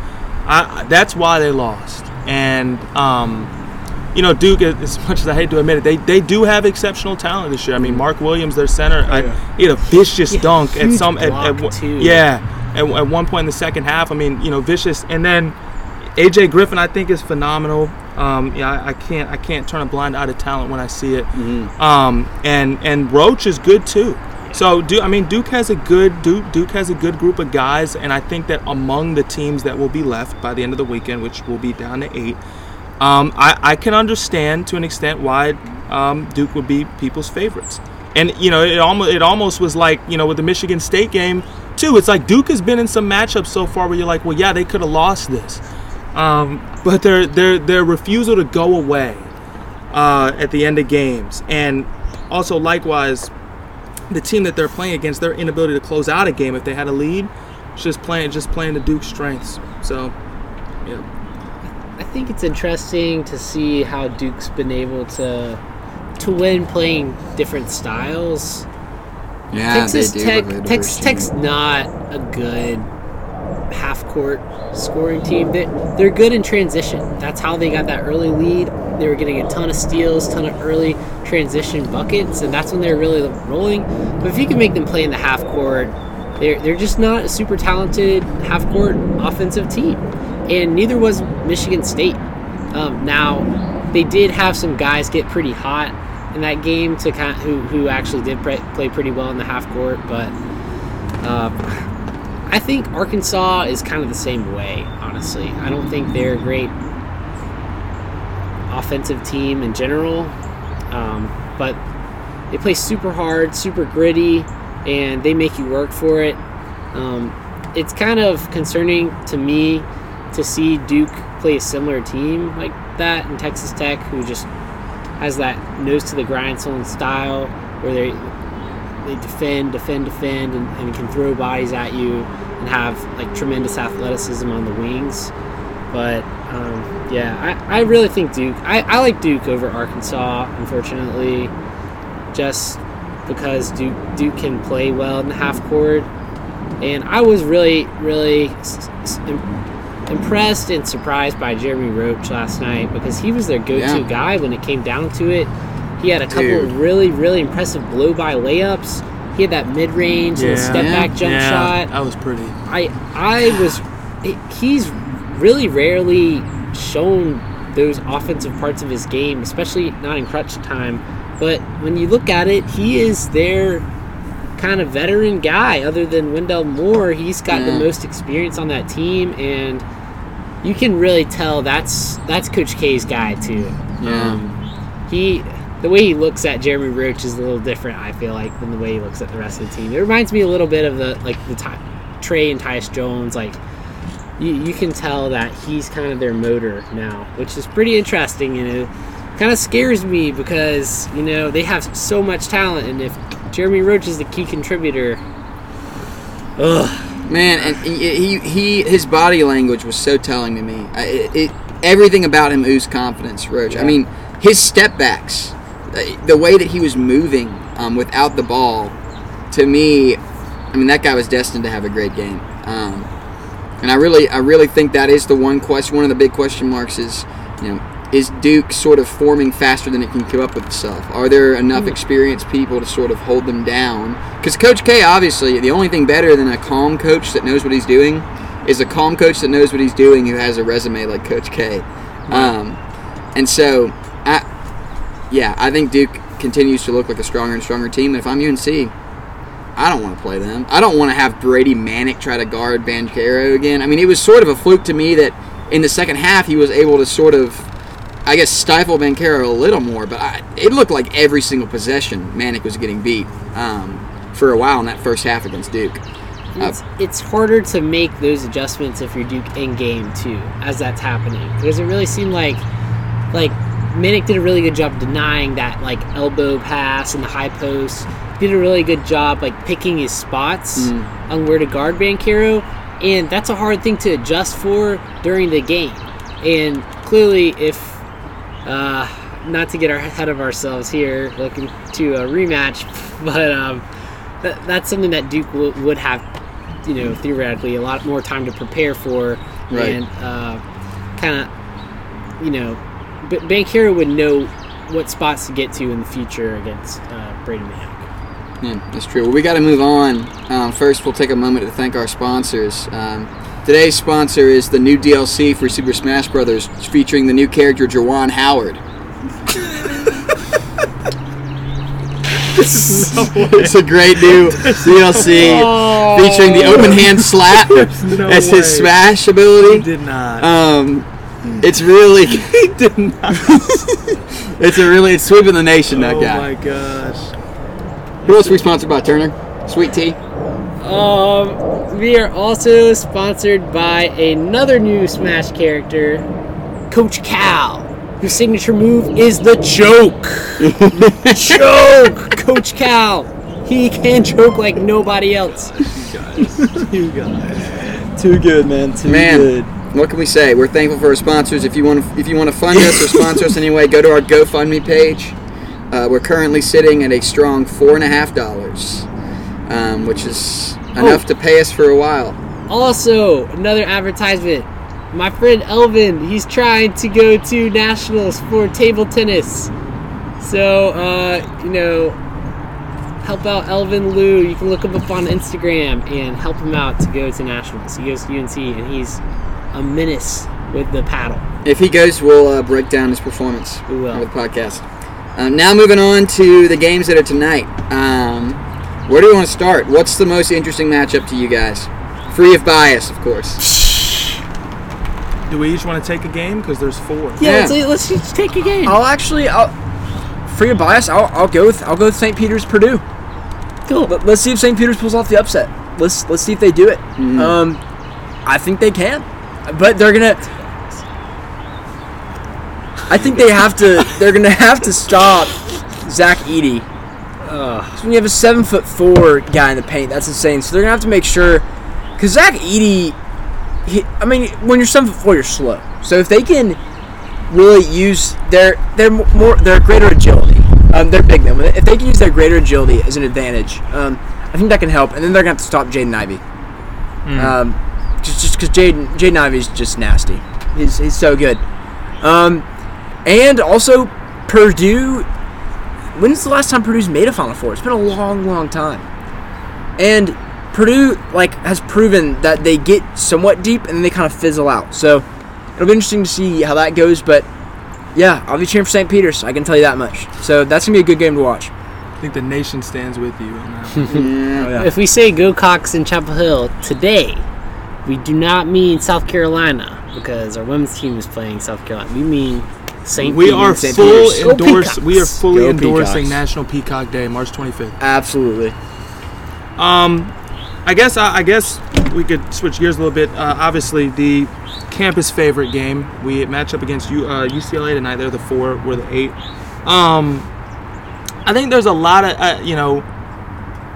I, that's why they lost. And um, you know, Duke, as much as I hate to admit it, they, they do have exceptional talent this year. I mean, Mark Williams, their center, I, he had a vicious Yeah, dunk at some at, at, block, one- yeah, at, at one point in the second half. I mean, you know, vicious, and then AJ Griffin, I think, is phenomenal. Um, yeah, I, I can't I can't turn a blind eye to talent when I see it. Um, and and Roach is good too. So Duke, I mean, Duke has a good Duke Duke has a good group of guys, and I think that among the teams that will be left by the end of the weekend, which will be down to eight, um, I, I can understand to an extent why um, Duke would be people's favorites. And you know, it almost it almost was like you know with the Michigan State game too. It's like Duke has been in some matchups so far where you're like, well, yeah, they could have lost this, um, but their their their refusal to go away uh, at the end of games, and also likewise, the team that they're playing against, their inability to close out a game if they had a lead, just playing just playing to Duke's strengths. So, yeah. I think it's interesting to see how Duke's been able to to win playing different styles. Yeah, Texas they do Tech, a Texas diverse Tech's not a good half court scoring team. They, they're good in transition. That's how they got that early lead. They were getting a ton of steals, ton of early transition buckets, and that's when they're really rolling. But if you can make them play in the half court, they're, they're just not a super talented half court offensive team. And neither was Michigan State. Um, now, they did have some guys get pretty hot in that game to kind who who actually did pre- play pretty well in the half court, but uh, I think Arkansas is kind of the same way. Honestly, I don't think they're great offensive team in general, um, but they play super hard, super gritty, and they make you work for it. Um, it's kind of concerning to me to see Duke play a similar team like that in Texas Tech, who just has that nose to the grindstone style where they they defend, defend, defend, and, and can throw bodies at you and have like tremendous athleticism on the wings. But um, yeah, I, I really think Duke. I, I like Duke over Arkansas, unfortunately, just because Duke Duke can play well in the half court. And I was really, really s- s- impressed and surprised by Jeremy Roach last night because he was their go-to Yeah. guy when it came down to it. He had a couple Dude. of really, really impressive blow-by layups. He had that mid-range little Yeah. step-back jump yeah, shot. That was pretty. I I was he- he's really rarely shown those offensive parts of his game, especially not in crutch time. But when you look at it, he is their kind of veteran guy. Other than Wendell Moore, he's got the most experience on that team, and you can really tell that's that's Coach K's guy too. Yeah. Um, he the way he looks at Jeremy Roach is a little different. I feel like than the way he looks at the rest of the team. It reminds me a little bit of the like the Ty, Tre and Tyus Jones. Like you, you can tell that he's kind of their motor now, which is pretty interesting. And it kind of scares me because you know they have so much talent, and if Jeremy Roach is the key contributor, ugh, Man, and he, he, his body language was so telling to me. It, it everything about him oozed confidence, Roach. I mean, his step backs, the way that he was moving um, without the ball, to me, I mean that guy was destined to have a great game. Um, and I really, I really think that is the one question. One of the big question marks is, you know, is Duke sort of forming faster than it can keep up with itself? Are there enough experienced people to sort of hold them down? Because Coach K, obviously, the only thing better than a calm coach that knows what he's doing is a calm coach that knows what he's doing who has a resume like Coach K. Um, and so, I, yeah, I think Duke continues to look like a stronger and stronger team. And if I'm UNC, I don't want to play them. I don't want to have Brady Manek try to guard Banchero again. I mean, it was sort of a fluke to me that in the second half he was able to sort of, I guess, stifle Banchero a little more. But I, it looked like every single possession Manic was getting beat um, for a while in that first half against Duke. it's, it's harder to make those adjustments if you're Duke in game too, as that's happening. Because it really seemed like like Manek did a really good job denying that like elbow pass and the high post. Did a really good job like picking his spots on where to guard Banchero, and that's a hard thing to adjust for during the game. And clearly, if uh, not to get ahead of ourselves here, looking to a rematch, but um, that, that's something that Duke w- would have, you know, theoretically a lot more time to prepare for, Right. and uh, kind of, you know, B- Banchero would know what spots to get to in the future against uh, Brady Manek. Yeah, that's true. Well, we got to move on. Um, first, we'll take a moment to thank our sponsors. Um, today's sponsor is the new DLC for Super Smash Bros. featuring the new character Juwan Howard. it's a great new DLC featuring the open hand slap no as way. his smash ability. Did not. Um, it's really, he did not. it's a really, it's sweeping the nation. That guy. oh my gosh. Who else are we sponsored by? Turner, Sweet Tea. Um, we are also sponsored by another new Smash character, Coach Cal, whose signature move is the choke. choke, Coach Cal. He can choke like nobody else. You guys. Too good, man. Too Man, good. what can we say? We're thankful for our sponsors. If you want to, if you want to fund us or sponsor us anyway, go to our GoFundMe page. Uh, we're currently sitting at a strong four and a half dollars, um, which is enough to pay us for a while. Also, another advertisement. My friend Elvin, he's trying to go to nationals for table tennis. So, uh, you know, help out Elvin Liu. You can look him up on Instagram and help him out to go to nationals. He goes to UNC and he's a menace with the paddle. If he goes, we'll uh, break down his performance We will. over the podcast. Um, now moving on to the games that are tonight. Um, where do you want to start? What's the most interesting matchup to you guys? Free of bias, of course. Do we each want to take a game? Because there's four. Yeah, Yeah. Let's, let's just take a game. I'll actually, I'll free of bias. I'll, I'll go with I'll go with St. Peter's Purdue. Cool. Let, us see if St. Peter's pulls off the upset. Let's let's see if they do it. Um, I think they can, but they're gonna. I think they have to. They're gonna have to stop Zach Edey. So when you have a seven foot four guy in the paint, that's insane. So they're gonna have to make sure, because Zach Edey, he, I mean, when you're seven foot four, you're slow. So if they can really use their their more their greater agility, um, they're big men. If they can use their greater agility as an advantage, um, I think that can help. And then they're gonna have to stop Jaden Ivey. Um, just just because Jaden Jaden Ivey's just nasty. He's he's so good. Um, and also Purdue. When's the last time Purdue's made a Final Four? It's been a long, long time. And Purdue like has proven that they get somewhat deep and then they kind of fizzle out. So it'll be interesting to see how that goes. But yeah, I'll be cheering for St. Peter's. I can tell you that much. So that's gonna be a good game to watch. I think the nation stands with you on that. Yeah. Oh, yeah. If we say go Cox in Chapel Hill today, we do not mean South Carolina because our women's team is playing South Carolina. We mean St. We Peter's. are St. full Peter's. Endorse. We are fully Go endorsing Peacocks. National Peacock Day, March 25th. Absolutely. Um, I guess I, I guess we could switch gears a little bit. Uh, obviously, the campus favorite game. We match up against U, uh, UCLA tonight. They're the four. We're the eight. Um, I think there's a lot of uh, you know.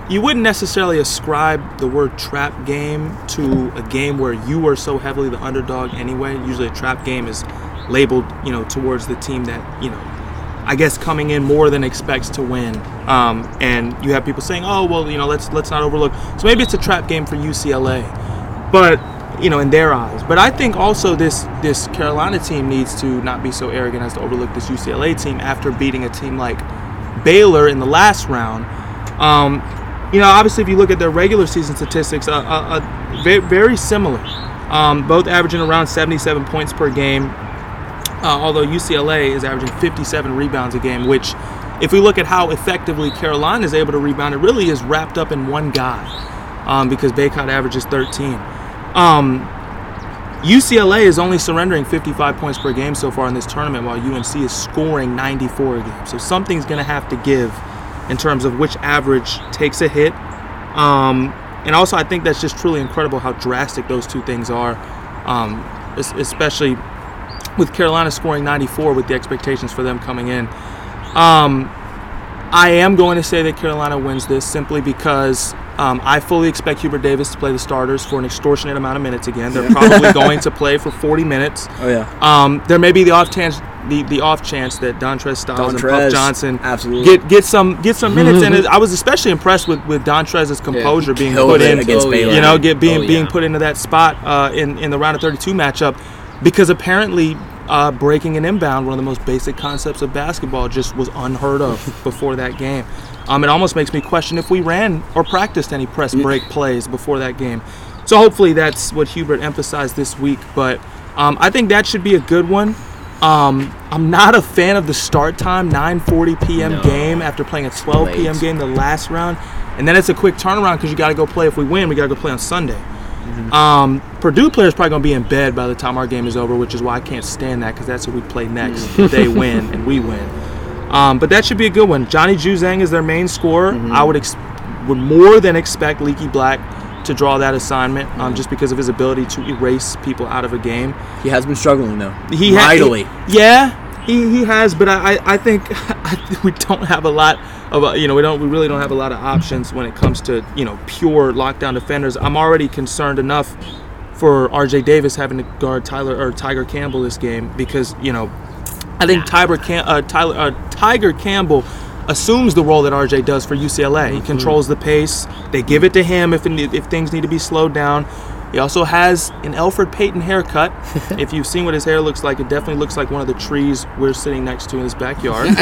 You wouldn't necessarily ascribe the word trap game to a game where you are so heavily the underdog anyway. Usually, a trap game is labeled, you know, towards the team that you know I guess coming in more than expects to win. Um, and you have people saying, "Oh, well, you know, let's let's not overlook." So maybe it's a trap game for UCLA, but you know, in their eyes. But I think also this this Carolina team needs to not be so arrogant as to overlook this UCLA team after beating a team like Baylor in the last round. Um, you know, obviously, if you look at their regular season statistics, uh, uh, uh, very, very similar. Um, both averaging around 77 points per game uh, although UCLA is averaging 57 rebounds a game, which, if we look at how effectively Carolina is able to rebound, it really is wrapped up in one guy um, because Bacot averages 13. Um, UCLA is only surrendering 55 points per game so far in this tournament, while UNC is scoring 94 a game. So something's going to have to give in terms of which average takes a hit. Um, and also, I think that's just truly incredible how drastic those two things are, um, especially with Carolina scoring 94 with the expectations for them coming in. Um, I am going to say that Carolina wins this simply because um, I fully expect Hubert Davis to play the starters for an extortionate amount of minutes again. They're probably going to play for 40 minutes. Oh yeah. Um, there may be the off chance, the, the off chance that Dontrez Styles and Puff Johnson absolutely. get get some get some minutes. and I was especially impressed with with Dontrez's composure being put in against Oh, Baylor. you know, get being Oh, being put into that spot uh, in in the round of 32 matchup because apparently uh, breaking an inbound, one of the most basic concepts of basketball, just was unheard of before that game. Um, it almost makes me question if we ran or practiced any press break plays before that game. So hopefully that's what Hubert emphasized this week. But um, I think that should be a good one. Um, I'm not a fan of the start time, 9:40 p.m. No. game after playing a 12 Late. p.m. game the last round, and then it's a quick turnaround because you got to go play. If we win, we got to go play on Sunday. Um, Purdue players probably gonna be in bed by the time our game is over, which is why I can't stand that because that's who we play next. if they win and we win. Um, but that should be a good one. Johnny Juzang is their main scorer. I would ex- would more than expect Leaky Black to draw that assignment, um, just because of his ability to erase people out of a game. He has been struggling though. He ha- mightily. he- yeah, he, he has, but I, I, think I think we don't have a lot of uh, you know we don't we really don't have a lot of options when it comes to you know pure lockdown defenders. I'm already concerned enough for R.J. Davis having to guard Tyler or Tiger Campbell this game because you know I think Tiger Cam- uh, Tyler uh, Tiger Campbell assumes the role that RJ does for UCLA. He controls the pace. They give it to him if if things need to be slowed down. He also has an Elfrid Payton haircut. if you've seen what his hair looks like, it definitely looks like one of the trees we're sitting next to in his backyard.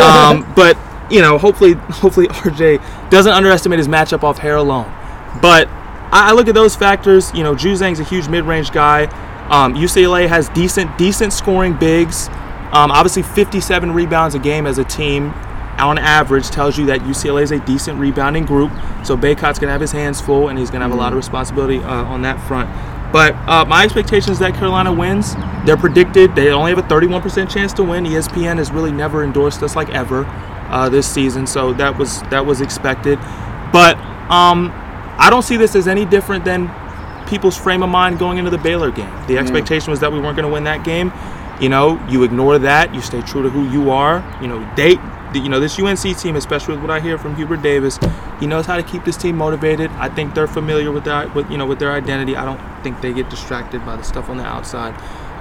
um, but you know, hopefully, hopefully RJ doesn't underestimate his matchup off hair alone. But I, I look at those factors. You know, Juzang's a huge mid-range guy. Um, UCLA has decent, decent scoring bigs. Um, obviously, 57 rebounds a game as a team on average tells you that UCLA is a decent rebounding group. So Bacot's going to have his hands full, and he's going to have a lot of responsibility uh, on that front. But uh, my expectation is that Carolina wins. They're predicted. They only have a 31% chance to win. ESPN has really never endorsed us like ever uh, this season, so that was that was expected. But um, I don't see this as any different than people's frame of mind going into the Baylor game. The expectation was that we weren't going to win that game. You know, you ignore that. You stay true to who you are. You know, they, the- you know, this UNC team, especially with what I hear from Hubert Davis, he knows how to keep this team motivated. I think they're familiar with that, with you know, with their identity. I don't think they get distracted by the stuff on the outside.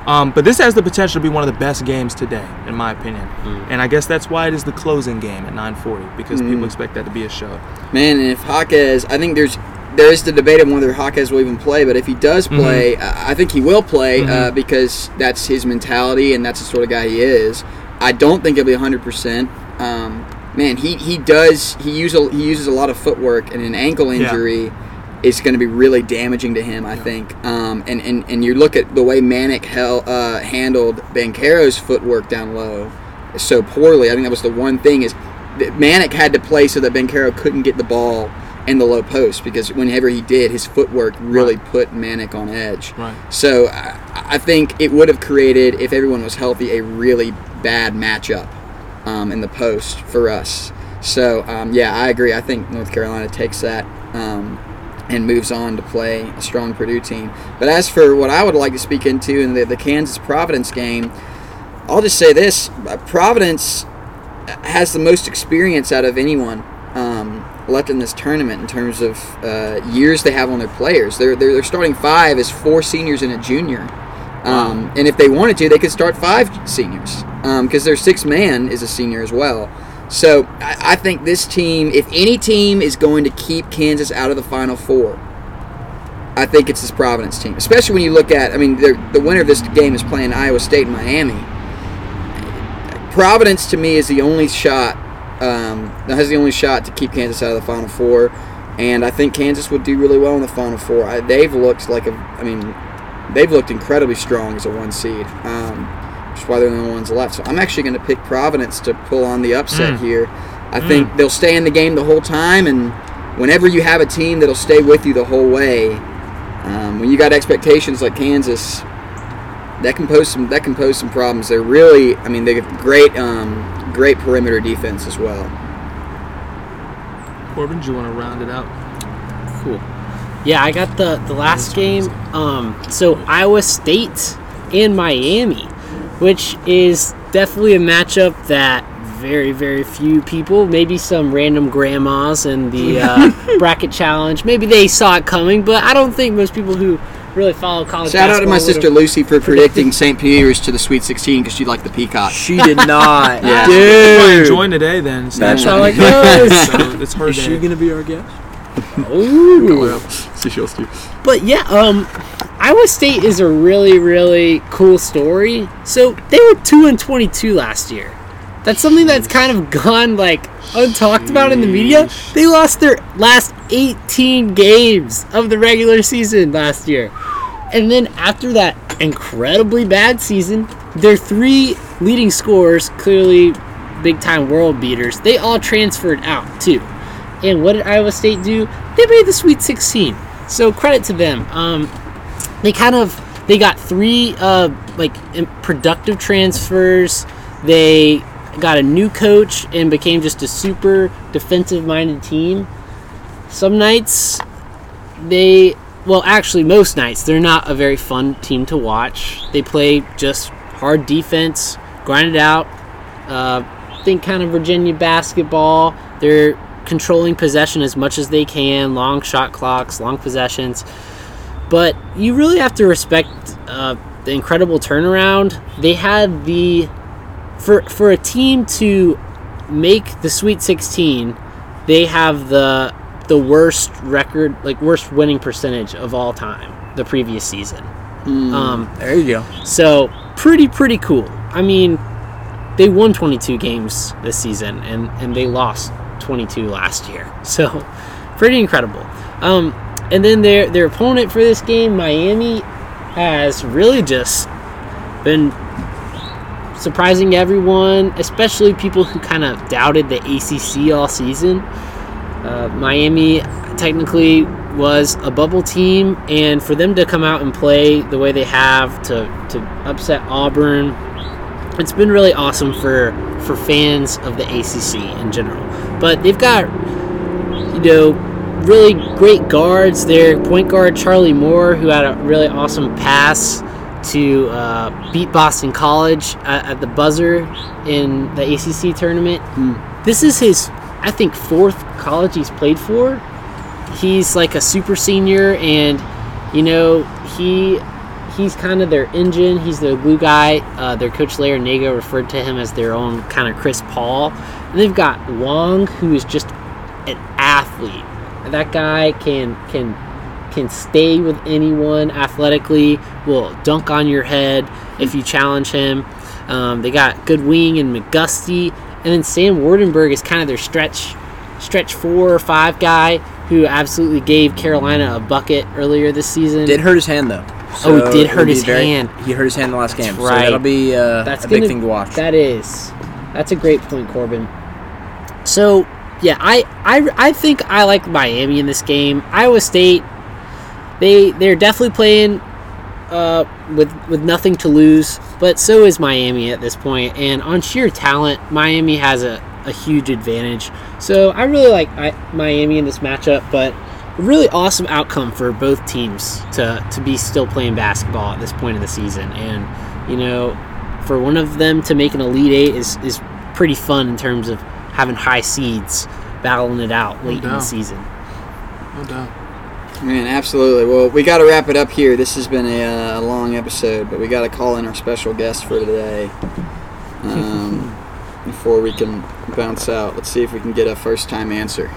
Um, but this has the potential to be one of the best games today, in my opinion. And I guess that's why it is the closing game at 9:40 because people expect that to be a show. Man, and if Jaquez, I think there's there is the debate on whether Jaquez will even play, but if he does play, I I think he will play uh, because that's his mentality and that's the sort of guy he is. I don't think it'll be 100. Um, Man, he, he does he uses he uses a lot of footwork and an ankle Yeah. injury. is going to be really damaging to him. I think. Um, and, and and you look at the way Manek hel- uh, handled Banchero's footwork down low so poorly. I think that was the one thing is Manek had to play so that Bancaro couldn't get the ball in the low post because whenever he did, his footwork really put Manek on edge. Right. So I, I think it would have created, if everyone was healthy, a really bad matchup um, in the post for us. So um, yeah, I agree. I think North Carolina takes that um, and moves on to play a strong Purdue team. But as for what I would like to speak into in the, the Kansas Providence game, I'll just say this: uh, Providence has the most experience out of anyone um, left in this tournament in terms of uh, years they have on their players. Their, their, their starting five is four seniors and a junior. Um, and if they wanted to, they could start five seniors because their sixth man is a senior as well. So I, I think this team, if any team is going to keep Kansas out of the Final Four, I think it's this Providence team. Especially when you look at, I mean, the winner of this game is playing Iowa State and Miami. Providence to me is the only shot um, has the only shot to keep Kansas out of the Final Four, and I think Kansas would do really well in the Final Four. I, they've looked like a, I mean, they've looked incredibly strong as a one seed, um, which is why they're the only ones left. So I'm actually going to pick Providence to pull on the upset here. I think they'll stay in the game the whole time, and whenever you have a team that'll stay with you the whole way, um, when you got expectations like Kansas, that can pose some that can pose some problems. They're really, I mean, they have great um, great perimeter defense as well. Corban, do you want to round it out? Cool. Yeah, I got the the last game. Um, so Iowa State and Miami, which is definitely a matchup that very very few people, maybe some random grandmas in the uh, bracket challenge, maybe they saw it coming, but I don't think most people who really follow college. Shout out to my sister Lucy for predicting St. Peter's to the Sweet 16 because she liked the peacock. She did not. Yeah. Probably Dude. enjoying today then. So That's how it so goes. it's her Is she going to be our guest? Ooh. Seashells too. But yeah, um, Iowa State is a really, really cool story. So they were two and twenty-two last year. That's something that's kind of gone like untalked about in the media. They lost their last eighteen games of the regular season last year, and then after that incredibly bad season, their three leading scorers, clearly big-time world beaters, they all transferred out too. And what did Iowa State do? They made the Sweet 16. So credit to them. Um, they kind of they got three uh, like productive transfers. They got a new coach and became just a super defensive-minded team. Some nights they well actually most nights they're not a very fun team to watch. They play just hard defense, grind it out. Uh, think kind of Virginia basketball. They're controlling possession as much as they can, long shot clocks, long possessions. But you really have to respect uh, the incredible turnaround. They had the for for a team to make the Sweet 16, they have the the worst record, like worst winning percentage of all time, the previous season. Um, There you go. so pretty pretty cool. I mean, they won 22 games this season and and they lost 22 last year. So pretty incredible. Um, and then their their opponent for this game, Miami, has really just been surprising everyone, especially people who kind of doubted the ACC all season. Uh, Miami technically was a bubble team, and for them to come out and play the way they have to to upset Auburn, it's been really awesome for for fans of the ACC in general. But they've got you know really great guards. Their point guard Charlie Moore, who had a really awesome pass to uh, beat Boston College at, at the buzzer in the ACC tournament. This is his, I think, fourth college he's played for. He's like a super senior, and you know he he's kind of their engine. He's the glue guy. Uh, their coach Larrañaga referred to him as their own kind of Chris Paul. And they've got Wong, who is just an athlete. That guy can can can stay with anyone athletically. Will dunk on your head if you challenge him. Um, they got good wing and McGusty, and then Sam Waardenburg is kind of their stretch stretch four or five guy who absolutely gave Carolina a bucket earlier this season. Did hurt his hand though. Oh, he did hurt his hand. He hurt his hand in the last game. That's So right. that'll be uh, That's a big gonna- thing to watch. That is. That's a great point, Corban. So, yeah, I, I, I think I like Miami in this game. Iowa State, they they're definitely playing uh, with with nothing to lose, but so is Miami at this point. And on sheer talent, Miami has a, a huge advantage. So I really like I, Miami in this matchup, but a really awesome outcome for both teams to to be still playing basketball at this point in the season. And you know, for one of them to make an elite eight is is pretty fun in terms of having high seeds battling it out late in the season. No doubt. Man, absolutely. Well, we got to wrap it up here. This has been a, uh, a long episode, but we got to call in our special guest for today um, before we can bounce out. Let's see if we can get a first time answer.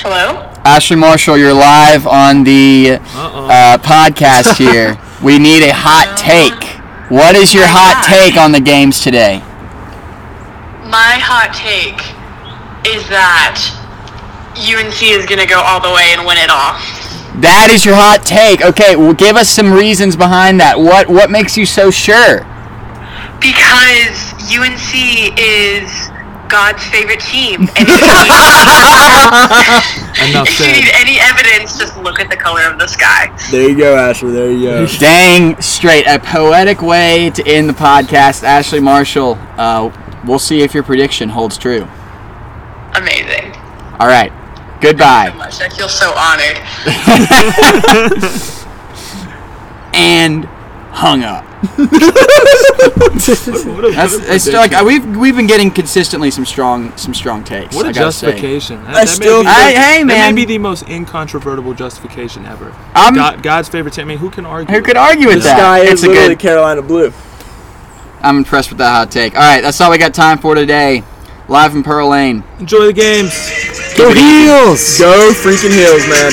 Hello? Ashley Marshall, you're live on the uh, podcast here. we need a hot take. What is your hot take on the games today? My hot take is that UNC is going to go all the way and win it all. That is your hot take. Okay, well, give us some reasons behind that. What what makes you so sure? Because UNC is God's favorite team. And if you, Enough if you need any evidence, just look at the color of the sky. there you go, Ashley. There you go. Dang straight. A poetic way to end the podcast. Ashley Marshall, uh, we'll see if your prediction holds true. Amazing. All right. So Goodbye. much. I feel so honored. And hung up. What a, That's what it's still like uh, we've we've been getting consistently some strong some strong takes. What a I justification. That, I that still may be, think- Hey, hey, That may be the most incontrovertible justification ever. I'm- God, God's favorite team. I mean, who can argue? Who could argue with The that? sky it's is a literally good. Carolina blue. I'm impressed with that hot take. All right, that's all we got time for today. Live from Pearl Lane. Enjoy the games. Go Heels! Go freaking Heels, man.